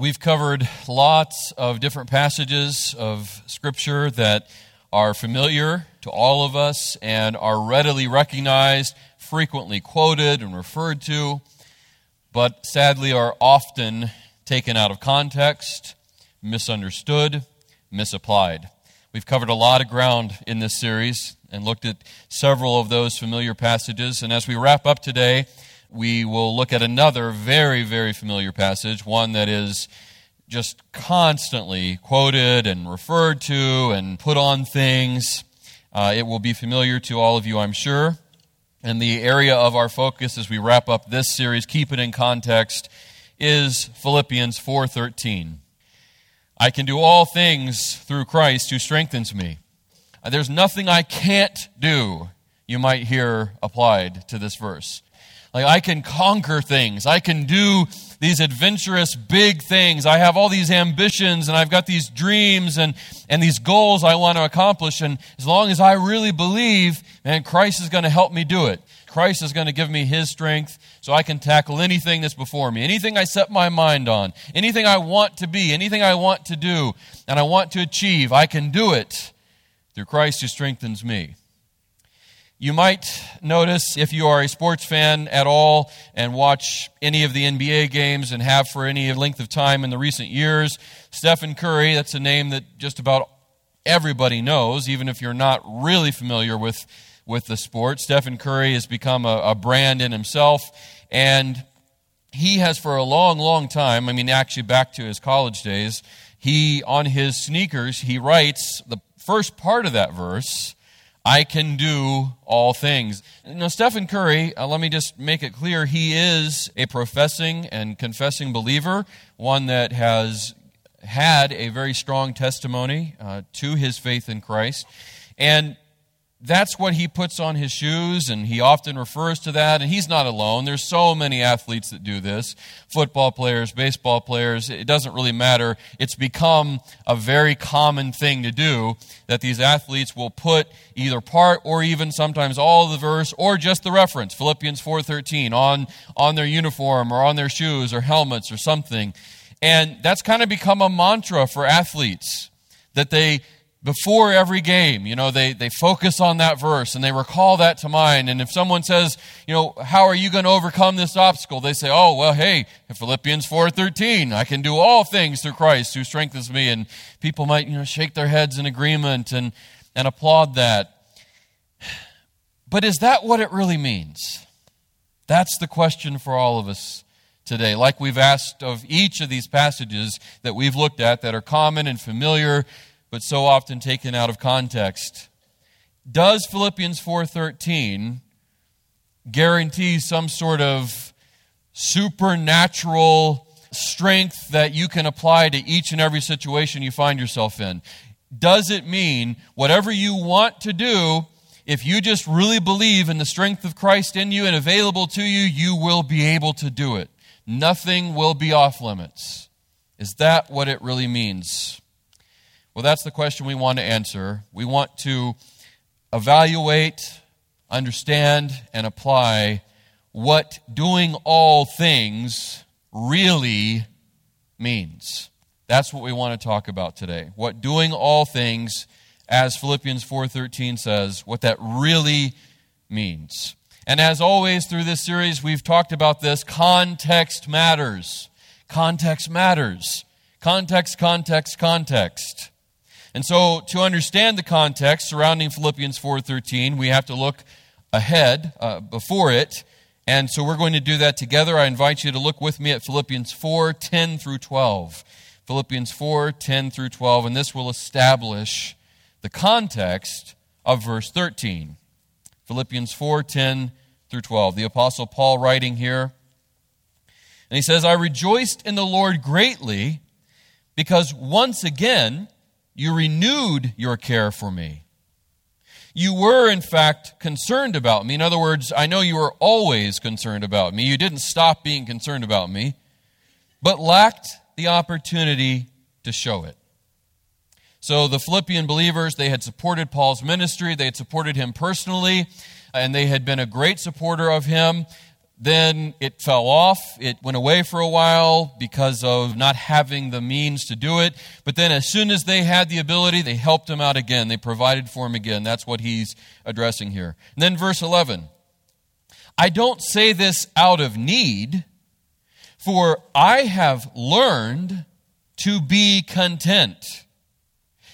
We've covered lots of different passages of Scripture that are familiar to all of us and are readily recognized, frequently quoted and referred to, but sadly are often taken out of context, misunderstood, misapplied. We've covered a lot of ground in this series and looked at several of those familiar passages. And as we wrap up today, we will look at another very, very familiar passage, one that is just constantly quoted and referred to and put on things. Uh, it will be familiar to all of you, I'm sure. And the area of our focus as we wrap up this series, keep it in context, is Philippians 4:13. I can do all things through Christ who strengthens me. There's nothing I can't do, you might hear applied to this verse. Like, I can conquer things. I can do these adventurous big things. I have all these ambitions and I've got these dreams and, and these goals I want to accomplish. And as long as I really believe, man, Christ is going to help me do it. Christ is going to give me his strength so I can tackle anything that's before me. Anything I set my mind on, anything I want to be, anything I want to do, and I want to achieve, I can do it through Christ who strengthens me. You might notice if you are a sports fan at all and watch any of the NBA games and have for any length of time in the recent years, Stephen Curry, that's a name that just about everybody knows, even if you're not really familiar with, with the sport. Stephen Curry has become a, a brand in himself, and he has for a long, long time, I mean, actually back to his college days, he, on his sneakers, he writes the first part of that verse I can do all things. Now, Stephen Curry, uh, let me just make it clear, he is a professing and confessing believer, one that has had a very strong testimony uh, to his faith in Christ. And that's what he puts on his shoes, and he often refers to that. And he's not alone. There's so many athletes that do this football players, baseball players. It doesn't really matter. It's become a very common thing to do that these athletes will put either part or even sometimes all the verse or just the reference, Philippians 4.13, on, on their uniform or on their shoes or helmets or something. And that's kind of become a mantra for athletes that they before every game, you know, they, they focus on that verse and they recall that to mind. And if someone says, you know, how are you going to overcome this obstacle? They say, oh, well, hey, Philippians 4.13, I can do all things through Christ who strengthens me. And people might, you know, shake their heads in agreement and, and applaud that. But is that what it really means? That's the question for all of us today. Like we've asked of each of these passages that we've looked at that are common and familiar but so often taken out of context. Does Philippians 4:13 guarantee some sort of supernatural strength that you can apply to each and every situation you find yourself in? Does it mean whatever you want to do, if you just really believe in the strength of Christ in you and available to you, you will be able to do it? Nothing will be off limits. Is that what it really means? Well, that's the question we want to answer. We want to evaluate, understand, and apply what doing all things really means. That's what we want to talk about today. What doing all things as Philippians 4:13 says, what that really means. And as always through this series we've talked about this context matters. Context matters. Context, context, context. And so to understand the context surrounding Philippians 4:13, we have to look ahead uh, before it. And so we're going to do that together. I invite you to look with me at Philippians 4:10 through 12. Philippians 4:10 through 12, and this will establish the context of verse 13. Philippians 4:10 through 12. The apostle Paul writing here, and he says, "I rejoiced in the Lord greatly because once again you renewed your care for me. You were, in fact, concerned about me. In other words, I know you were always concerned about me. You didn't stop being concerned about me, but lacked the opportunity to show it. So the Philippian believers, they had supported Paul's ministry, they had supported him personally, and they had been a great supporter of him. Then it fell off. It went away for a while because of not having the means to do it. But then, as soon as they had the ability, they helped him out again. They provided for him again. That's what he's addressing here. And then, verse 11 I don't say this out of need, for I have learned to be content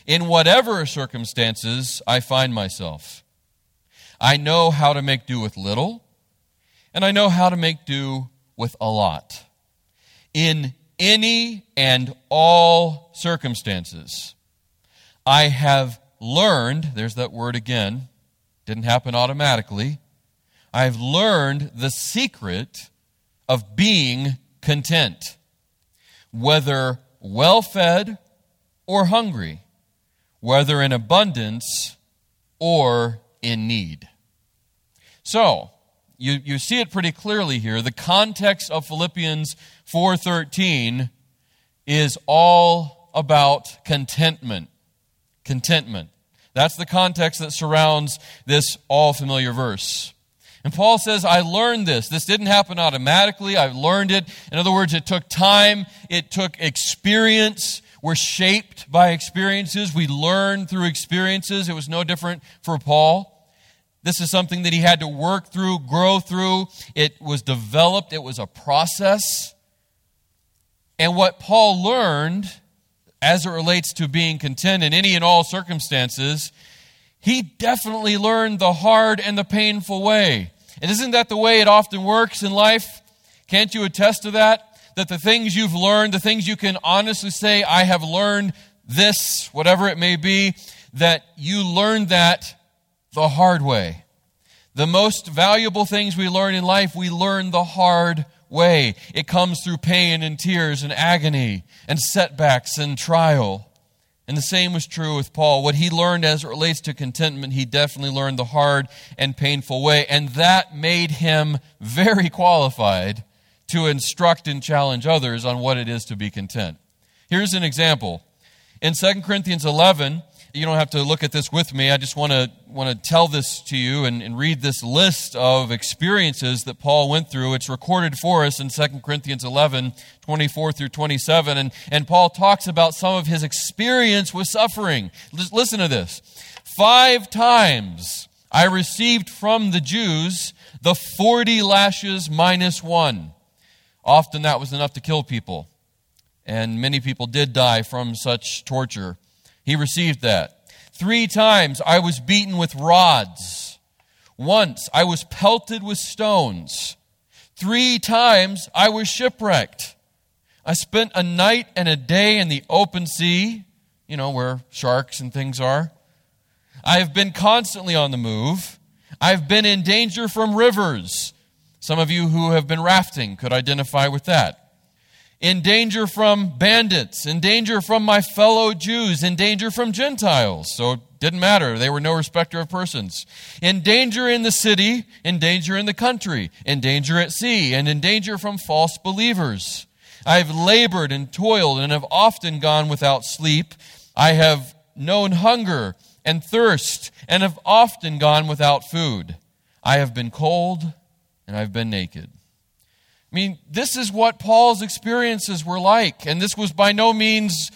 in whatever circumstances I find myself. I know how to make do with little and I know how to make do with a lot. In any and all circumstances, I have learned, there's that word again, didn't happen automatically. I've learned the secret of being content, whether well fed or hungry, whether in abundance or in need. So, you, you see it pretty clearly here. The context of Philippians 4:13 is all about contentment. Contentment. That's the context that surrounds this all familiar verse. And Paul says, I learned this. This didn't happen automatically. I learned it. In other words, it took time, it took experience. We're shaped by experiences. We learn through experiences. It was no different for Paul. This is something that he had to work through, grow through. It was developed, it was a process. And what Paul learned as it relates to being content in any and all circumstances, he definitely learned the hard and the painful way. And isn't that the way it often works in life? Can't you attest to that? That the things you've learned, the things you can honestly say, I have learned this, whatever it may be, that you learned that the hard way. The most valuable things we learn in life, we learn the hard way. It comes through pain and tears and agony and setbacks and trial. And the same was true with Paul. What he learned as it relates to contentment, he definitely learned the hard and painful way. And that made him very qualified to instruct and challenge others on what it is to be content. Here's an example. In 2 Corinthians 11, you don't have to look at this with me. I just want to want to tell this to you and, and, read this list of experiences that Paul went through. It's recorded for us in 2 Corinthians 11, 24 through 27. And, and Paul talks about some of his experience with suffering. Just listen to this. Five times I received from the Jews the 40 lashes minus one. Often that was enough to kill people. And many people did die from such torture. He received that. Three times I was beaten with rods. Once I was pelted with stones. Three times I was shipwrecked. I spent a night and a day in the open sea, you know, where sharks and things are. I have been constantly on the move. I've been in danger from rivers. Some of you who have been rafting could identify with that in danger from bandits, in danger from my fellow Jews, in danger from Gentiles. So it didn't matter. They were no respecter of persons. In danger in the city, in danger in the country, in danger at sea, and in danger from false believers. I have labored and toiled and have often gone without sleep. I have known hunger and thirst and have often gone without food. I have been cold and I've been naked. I mean, this is what Paul's experiences were like, and this was by no means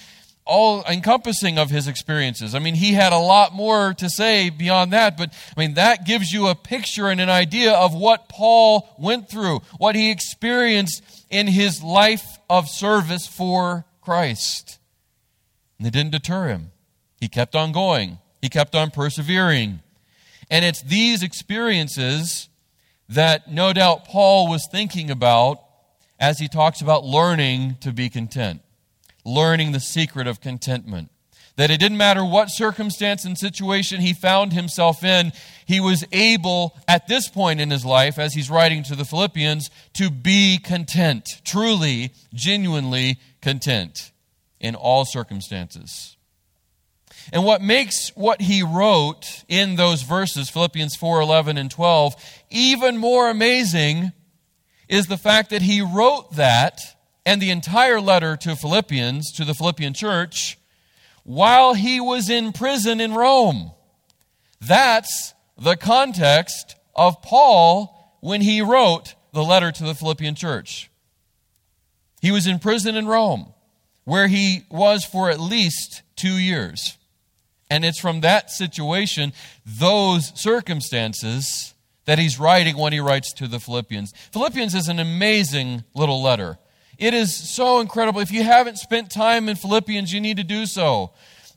all encompassing of his experiences. I mean, he had a lot more to say beyond that, but I mean, that gives you a picture and an idea of what Paul went through, what he experienced in his life of service for Christ. And it didn't deter him. He kept on going, he kept on persevering. And it's these experiences that no doubt Paul was thinking about as he talks about learning to be content, learning the secret of contentment. That it didn't matter what circumstance and situation he found himself in, he was able at this point in his life, as he's writing to the Philippians, to be content, truly, genuinely content in all circumstances. And what makes what he wrote in those verses, Philippians 4 11 and 12, even more amazing is the fact that he wrote that and the entire letter to Philippians, to the Philippian church, while he was in prison in Rome. That's the context of Paul when he wrote the letter to the Philippian church. He was in prison in Rome, where he was for at least two years. And it's from that situation, those circumstances, that he's writing when he writes to the Philippians. Philippians is an amazing little letter. It is so incredible. If you haven't spent time in Philippians, you need to do so.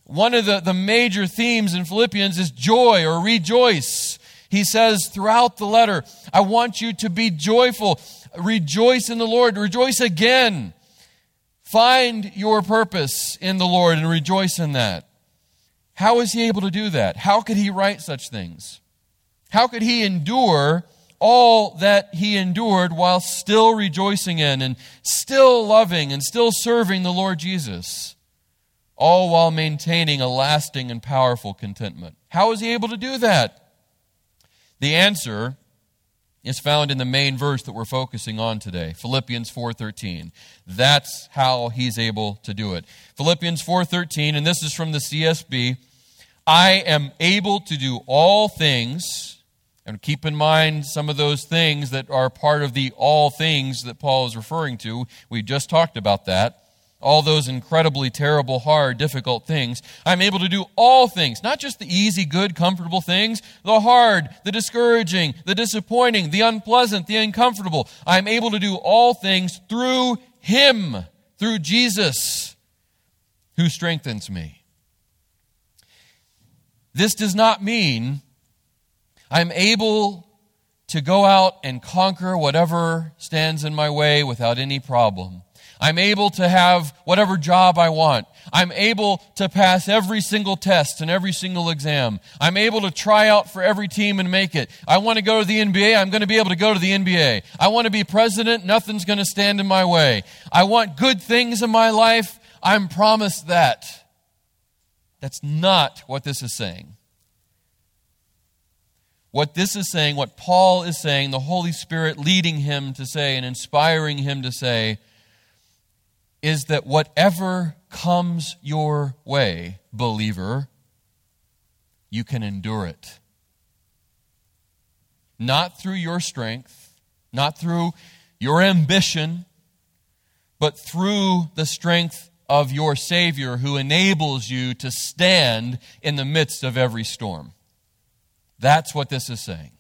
One of the, the major themes in Philippians is joy or rejoice. He says throughout the letter, I want you to be joyful. Rejoice in the Lord. Rejoice again. Find your purpose in the Lord and rejoice in that. How is he able to do that? How could he write such things? How could he endure all that he endured while still rejoicing in and still loving and still serving the Lord Jesus? All while maintaining a lasting and powerful contentment. How is he able to do that? The answer is found in the main verse that we're focusing on today philippians 4.13 that's how he's able to do it philippians 4.13 and this is from the csb i am able to do all things and keep in mind some of those things that are part of the all things that paul is referring to we just talked about that all those incredibly terrible, hard, difficult things. I'm able to do all things, not just the easy, good, comfortable things, the hard, the discouraging, the disappointing, the unpleasant, the uncomfortable. I'm able to do all things through Him, through Jesus, who strengthens me. This does not mean I'm able to go out and conquer whatever stands in my way without any problem. I'm able to have whatever job I want. I'm able to pass every single test and every single exam. I'm able to try out for every team and make it. I want to go to the NBA. I'm going to be able to go to the NBA. I want to be president. Nothing's going to stand in my way. I want good things in my life. I'm promised that. That's not what this is saying. What this is saying, what Paul is saying, the Holy Spirit leading him to say and inspiring him to say, is that whatever comes your way, believer, you can endure it. Not through your strength, not through your ambition, but through the strength of your Savior who enables you to stand in the midst of every storm. That's what this is saying.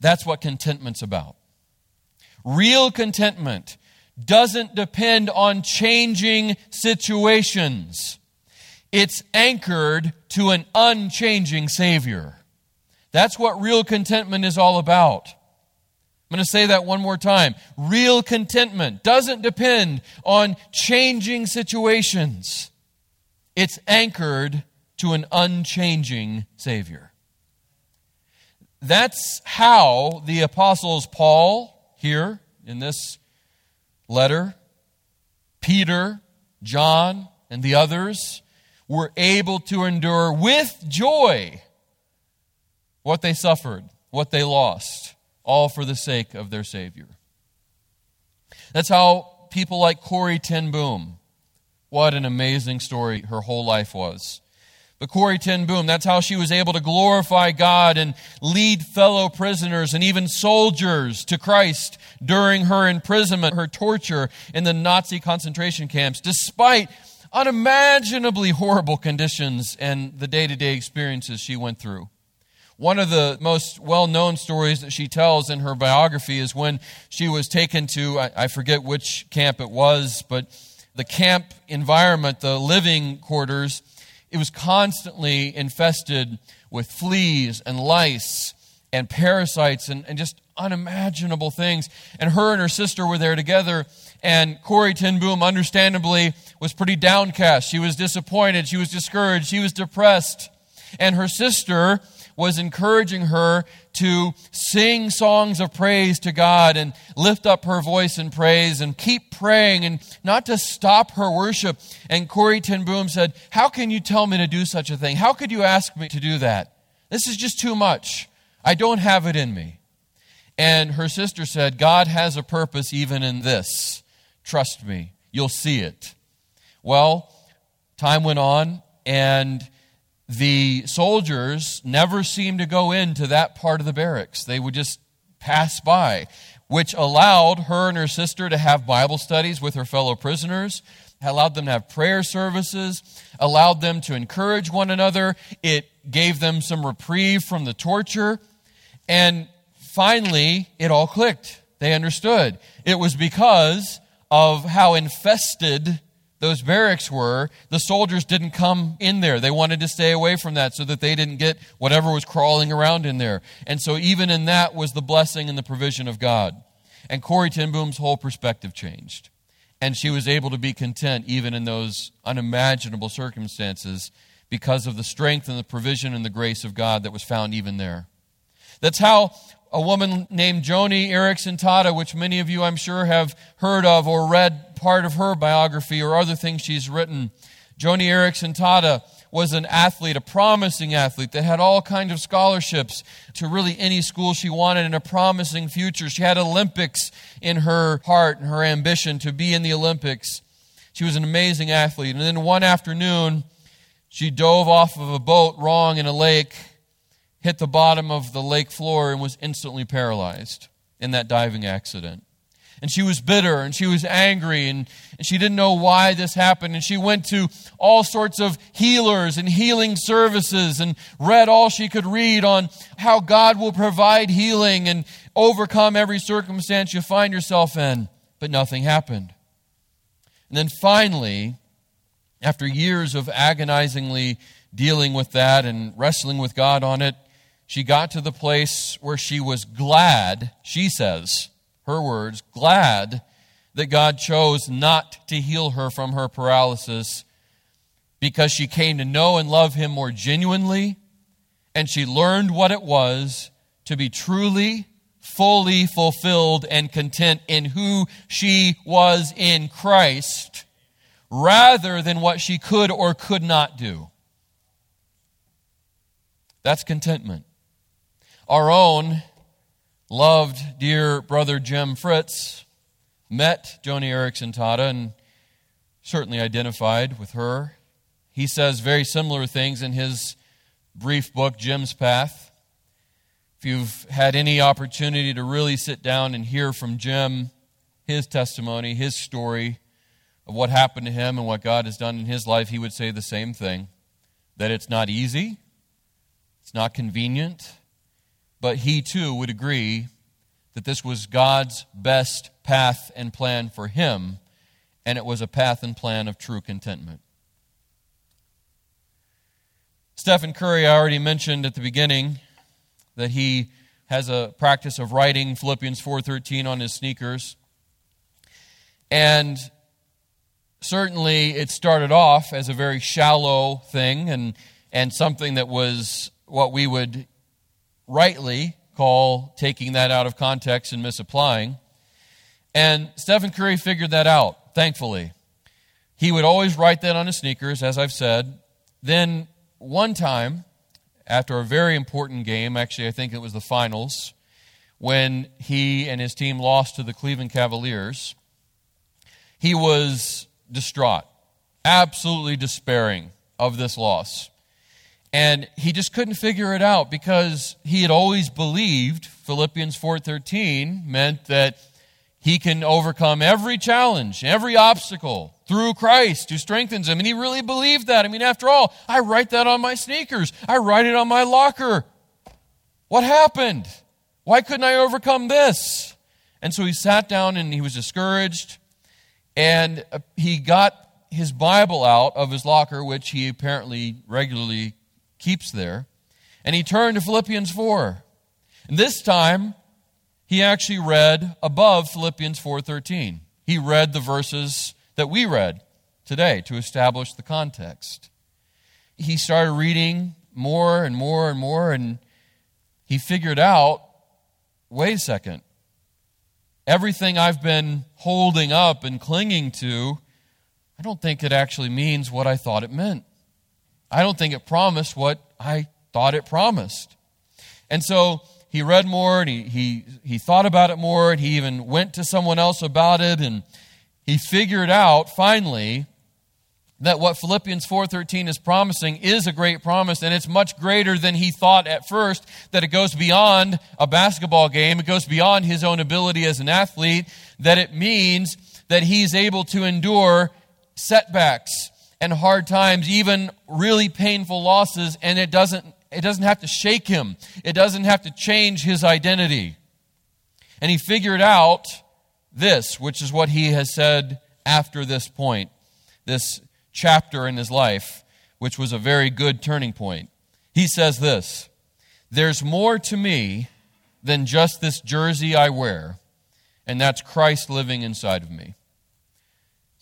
That's what contentment's about. Real contentment doesn't depend on changing situations. It's anchored to an unchanging Savior. That's what real contentment is all about. I'm going to say that one more time. Real contentment doesn't depend on changing situations. It's anchored to an unchanging Savior. That's how the apostles Paul, here in this letter, Peter, John, and the others were able to endure with joy what they suffered, what they lost, all for the sake of their Savior. That's how people like Corrie ten Boom, what an amazing story her whole life was. But Corrie ten Boom, that's how she was able to glorify God and lead fellow prisoners and even soldiers to Christ during her imprisonment, her torture in the Nazi concentration camps, despite unimaginably horrible conditions and the day to day experiences she went through. One of the most well known stories that she tells in her biography is when she was taken to, I forget which camp it was, but the camp environment, the living quarters, it was constantly infested with fleas and lice and parasites and, and just unimaginable things. And her and her sister were there together. And Corrie ten Boom, understandably, was pretty downcast. She was disappointed. She was discouraged. She was depressed. And her sister was encouraging her to sing songs of praise to God and lift up her voice in praise and keep praying and not to stop her worship. And Corrie ten Boom said, How can you tell me to do such a thing? How could you ask me to do that? This is just too much. I don't have it in me. And her sister said, God has a purpose even in this. Trust me, you'll see it. Well, time went on, and the soldiers never seemed to go into that part of the barracks. They would just pass by, which allowed her and her sister to have Bible studies with her fellow prisoners, allowed them to have prayer services, allowed them to encourage one another. It gave them some reprieve from the torture. And finally, it all clicked. They understood. It was because of how infested those barracks were, the soldiers didn't come in there. They wanted to stay away from that so that they didn't get whatever was crawling around in there. And so, even in that was the blessing and the provision of God. And Corrie ten Boom's whole perspective changed. And she was able to be content even in those unimaginable circumstances because of the strength and the provision and the grace of God that was found even there. That's how a woman named Joni Eareckson Tada, which many of you I'm sure have heard of or read part of her biography or other things she's written. Joni Eareckson Tada was an athlete, a promising athlete that had all kinds of scholarships to really any school she wanted and a promising future. She had Olympics in her heart and her ambition to be in the Olympics. She was an amazing athlete. And then one afternoon, she dove off of a boat wrong in a lake hit the bottom of the lake floor and was instantly paralyzed in that diving accident. And she was bitter and she was angry and, and she didn't know why this happened. And she went to all sorts of healers and healing services and read all she could read on how God will provide healing and overcome every circumstance you find yourself in. But nothing happened. And then finally, after years of agonizingly dealing with that and wrestling with God on it, she got to the place where she was glad, she says, her words, glad that God chose not to heal her from her paralysis because she came to know and love Him more genuinely, and she learned what it was to be truly, fully fulfilled and content in who she was in Christ rather than what she could or could not do. That's contentment. Our own loved, dear brother Jim Fritz met Joni Eareckson Tada and certainly identified with her. He says very similar things in his brief book, Jim's Path. If you've had any opportunity to really sit down and hear from Jim, his testimony, his story of what happened to him and what God has done in his life, he would say the same thing that it's not easy, it's not convenient, but he too would agree that this was God's best path and plan for him, and it was a path and plan of true contentment. Stephen Curry, I already mentioned at the beginning that he has a practice of writing Philippians 4:13 on his sneakers. And certainly it started off as a very shallow thing and, and something that was what we would rightly call taking that out of context and misapplying. And Stephen Curry figured that out, thankfully. He would always write that on his sneakers, as I've said. Then, one time, after a very important game, actually, I think it was the finals, when he and his team lost to the Cleveland Cavaliers, he was distraught, absolutely despairing of this loss. And he just couldn't figure it out because he had always believed Philippians 4:13 meant that he can overcome every challenge, every obstacle through Christ who strengthens him. And he really believed that. I mean, after all, I write that on my sneakers. I write it on my locker. What happened? Why couldn't I overcome this? And so he sat down and he was discouraged. And uh, he got his Bible out of his locker, which he apparently regularly keeps there. And he turned to Philippians 4. And this time, he actually read above Philippians 4:13. He read the verses that we read today to establish the context. He started reading more and more and more and he figured out, wait a second. Everything I've been holding up and clinging to, I don't think it actually means what I thought it meant. I don't think it promised what I thought it promised. And so he read more and he, he, he thought about it more and he even went to someone else about it and he figured out finally that what Philippians 4:13 is promising is a great promise and it's much greater than he thought at first that it goes beyond a basketball game it goes beyond his own ability as an athlete that it means that he's able to endure setbacks and hard times even really painful losses and it doesn't it doesn't have to shake him it doesn't have to change his identity and he figured out this which is what he has said after this point this chapter in his life, which was a very good turning point. He says this There's more to me than just this jersey I wear, and that's Christ living inside of me.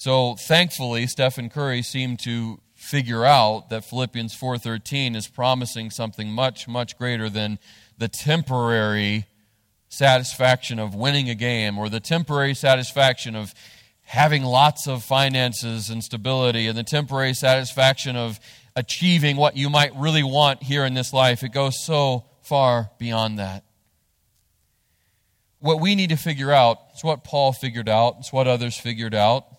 So thankfully, Stephen Curry seemed to figure out that Philippians 4:13 is promising something much much greater than the temporary satisfaction of winning a game or the temporary satisfaction of having lots of finances and stability and the temporary satisfaction of achieving what you might really want here in this life. It goes so far beyond that. What we need to figure out is what Paul figured out, it's what others figured out.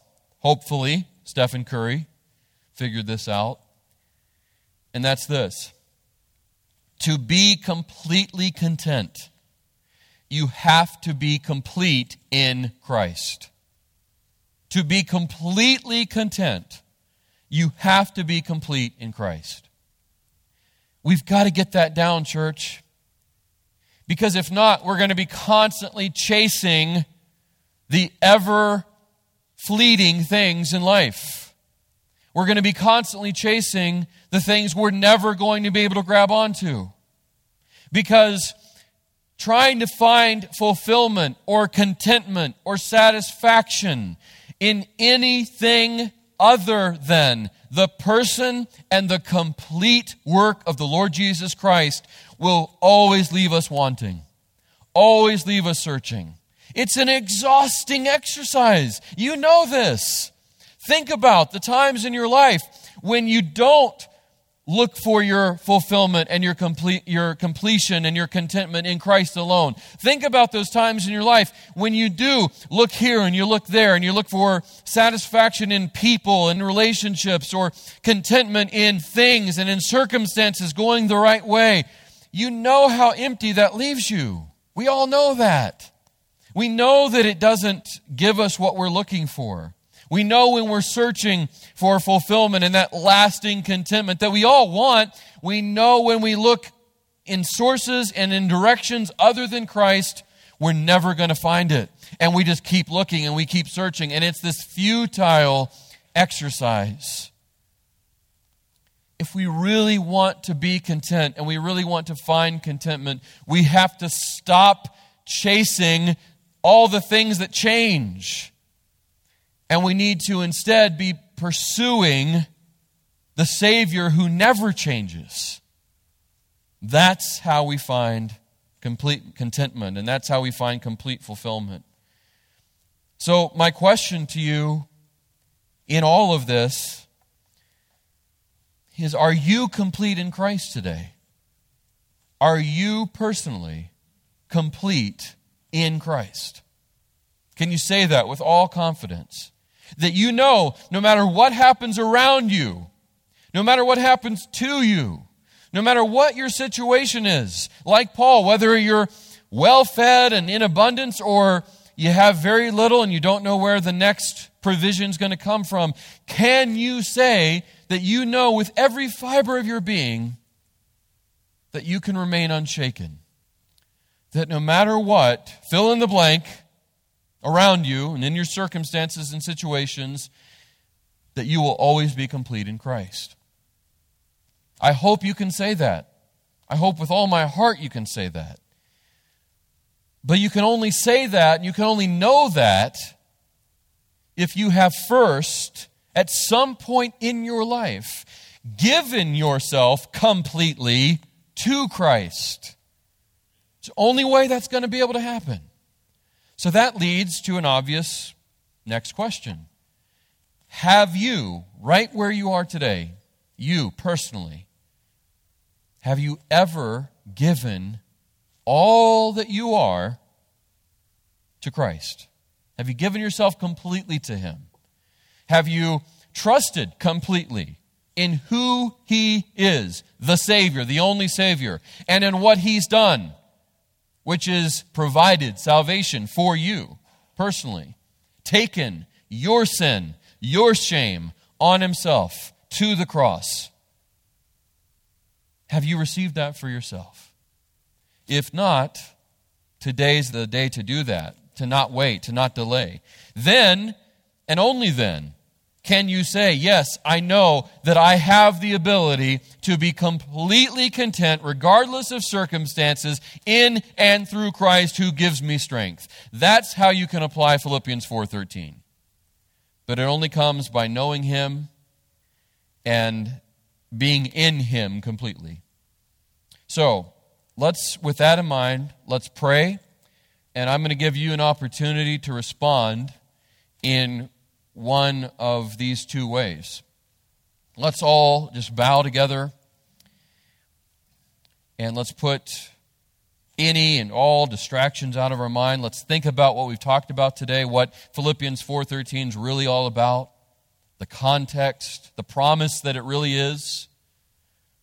Hopefully, Stephen Curry figured this out. And that's this to be completely content, you have to be complete in Christ. To be completely content, you have to be complete in Christ. We've got to get that down, church. Because if not, we're going to be constantly chasing the ever fleeting things in life. We're going to be constantly chasing the things we're never going to be able to grab onto. Because trying to find fulfillment or contentment or satisfaction in anything other than the person and the complete work of the Lord Jesus Christ will always leave us wanting, always leave us searching. It's an exhausting exercise. You know this. Think about the times in your life when you don't look for your fulfillment and your complete your completion and your contentment in Christ alone. Think about those times in your life when you do look here and you look there and you look for satisfaction in people and relationships or contentment in things and in circumstances going the right way. You know how empty that leaves you. We all know that. We know that it doesn't give us what we're looking for. We know when we're searching for fulfillment and that lasting contentment that we all want. We know when we look in sources and in directions other than Christ, we're never going to find it. And we just keep looking and we keep searching. And it's this futile exercise. If we really want to be content and we really want to find contentment, we have to stop chasing all the things that change. And we need to instead be pursuing the Savior who never changes. That's how we find complete contentment, and that's how we find complete fulfillment. So, my question to you in all of this is Are you complete in Christ today? Are you personally complete in Christ? Can you say that with all confidence? that you know no matter what happens around you, no matter what happens to you, no matter what your situation is, like Paul, whether you're well fed and in abundance or you have very little and you don't know where the next provision is going to come from, can you say that you know with every fiber of your being that you can remain unshaken? That no matter what, fill in the blank, around you and in your circumstances and situations that you will always be complete in Christ. I hope you can say that. I hope with all my heart you can say that. But you can only say that, you can only know that if you have first, at some point in your life, given yourself completely to Christ. It's the only way that's going to be able to happen. So that leads to an obvious next question Have you, right where you are today, you personally, have you ever given all that you are to Christ? Have you given yourself completely to Him? Have you trusted completely in who he is, the Savior, the only Savior, and in what he's done, which is provided salvation for you personally, taken your sin, your shame on himself to the cross. Have you received that for yourself? If not, today's the day to do that, to not wait, to not delay. Then, and only then, can you say, Yes, I know that I have the ability to be completely content, regardless of circumstances, in and through Christ who gives me strength? That's how you can apply Philippians 4:13. But it only comes by knowing Him and being in Him completely. So, let's, with that in mind, let's pray. And I'm going to give you an opportunity to respond in one of these two ways. Let's all just bow together and let's put any and all distractions out of our mind. Let's think about what we've talked about today, what Philippians 4:13 is really all about, the context, the promise that it really is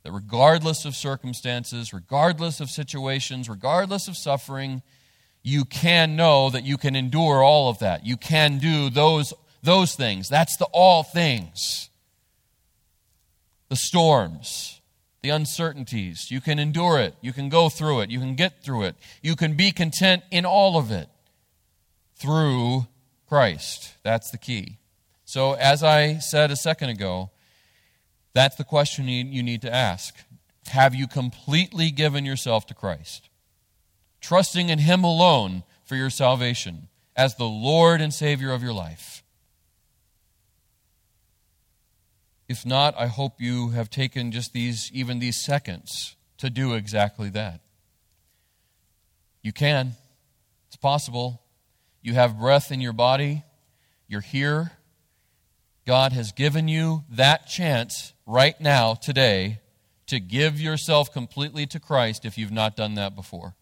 that regardless of circumstances, regardless of situations, regardless of suffering, you can know that you can endure all of that. You can do those those things. That's the all things. The storms, the uncertainties. You can endure it. You can go through it. You can get through it. You can be content in all of it through Christ. That's the key. So, as I said a second ago, that's the question you need to ask. Have you completely given yourself to Christ? Trusting in Him alone for your salvation as the Lord and Savior of your life. If not, I hope you have taken just these, even these seconds to do exactly that. You can. It's possible. You have breath in your body. You're here. God has given you that chance right now, today, to give yourself completely to Christ if you've not done that before.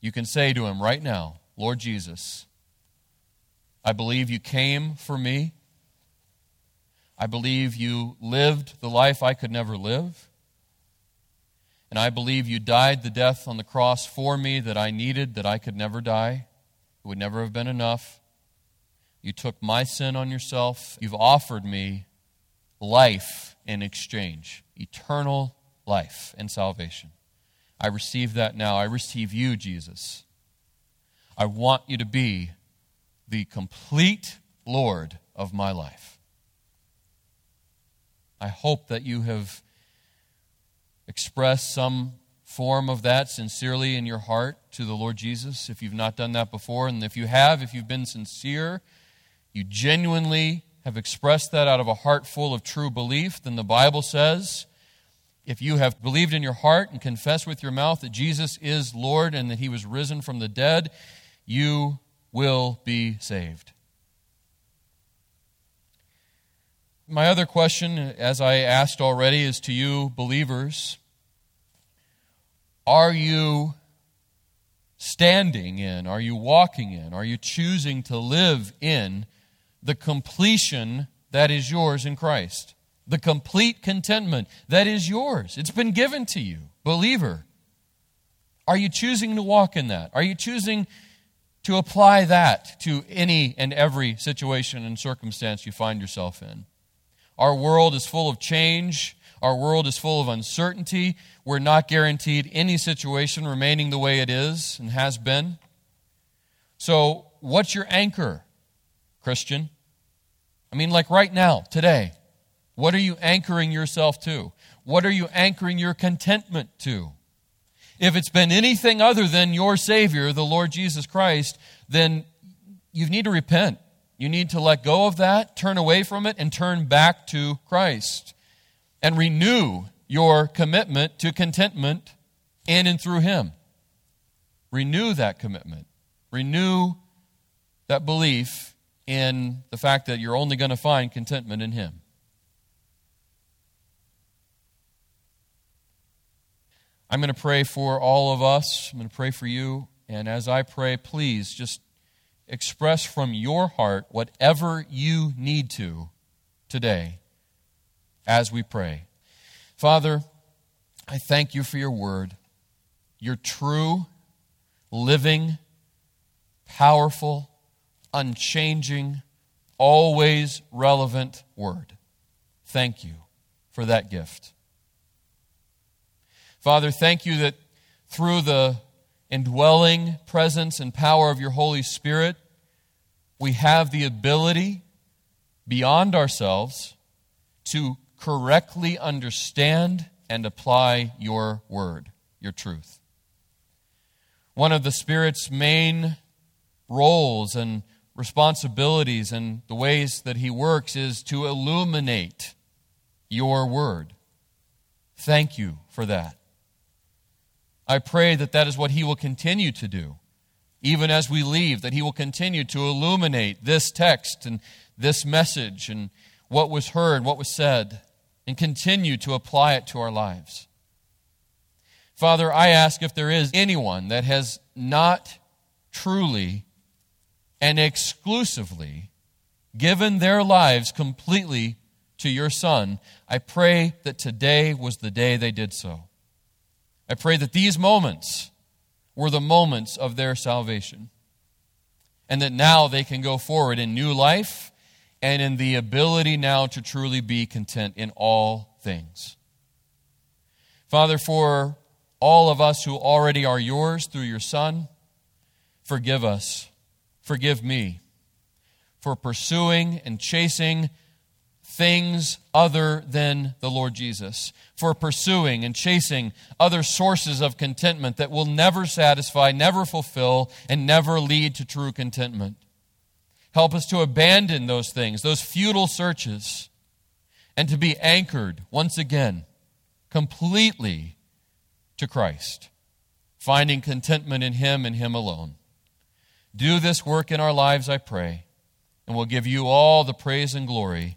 You can say to Him right now, Lord Jesus, I believe you came for me. I believe you lived the life I could never live. And I believe you died the death on the cross for me that I needed, that I could never die. It would never have been enough. You took my sin on yourself. You've offered me life in exchange, eternal life and salvation. I receive that now. I receive you, Jesus. I want you to be the complete Lord of my life. I hope that you have expressed some form of that sincerely in your heart to the Lord Jesus if you've not done that before. And if you have, if you've been sincere, you genuinely have expressed that out of a heart full of true belief, then the Bible says, if you have believed in your heart and confessed with your mouth that Jesus is Lord and that he was risen from the dead, you will be saved. My other question, as I asked already, is to you, believers. Are you standing in? Are you walking in? Are you choosing to live in the completion that is yours in Christ? The complete contentment that is yours. It's been given to you, believer. Are you choosing to walk in that? Are you choosing to apply that to any and every situation and circumstance you find yourself in? Our world is full of change. Our world is full of uncertainty. We're not guaranteed any situation remaining the way it is and has been. So, what's your anchor, Christian? I mean, like right now, today. What are you anchoring yourself to? What are you anchoring your contentment to? If it's been anything other than your Savior, the Lord Jesus Christ, then you need to repent. You need to let go of that, turn away from it, and turn back to Christ. And renew your commitment to contentment in and through Him. Renew that commitment. Renew that belief in the fact that you're only going to find contentment in Him. I'm going to pray for all of us. I'm going to pray for you. And as I pray, please just express from your heart whatever you need to today as we pray. Father, I thank you for your word, your true, living, powerful, unchanging, always relevant word. Thank you for that gift. Father, thank you that through the indwelling presence and power of your Holy Spirit, we have the ability beyond ourselves to correctly understand and apply your word, your truth. One of the Spirit's main roles and responsibilities and the ways that He works is to illuminate your word. Thank you for that. I pray that that is what He will continue to do, even as we leave, that He will continue to illuminate this text and this message and what was heard, what was said, and continue to apply it to our lives. Father, I ask if there is anyone that has not truly and exclusively given their lives completely to your Son, I pray that today was the day they did so. I pray that these moments were the moments of their salvation. And that now they can go forward in new life and in the ability now to truly be content in all things. Father, for all of us who already are yours through your Son, forgive us. Forgive me for pursuing and chasing things other than the Lord Jesus, for pursuing and chasing other sources of contentment that will never satisfy, never fulfill, and never lead to true contentment. Help us to abandon those things, those futile searches, and to be anchored once again completely to Christ, finding contentment in Him and Him alone. Do this work in our lives, I pray, and we'll give you all the praise and glory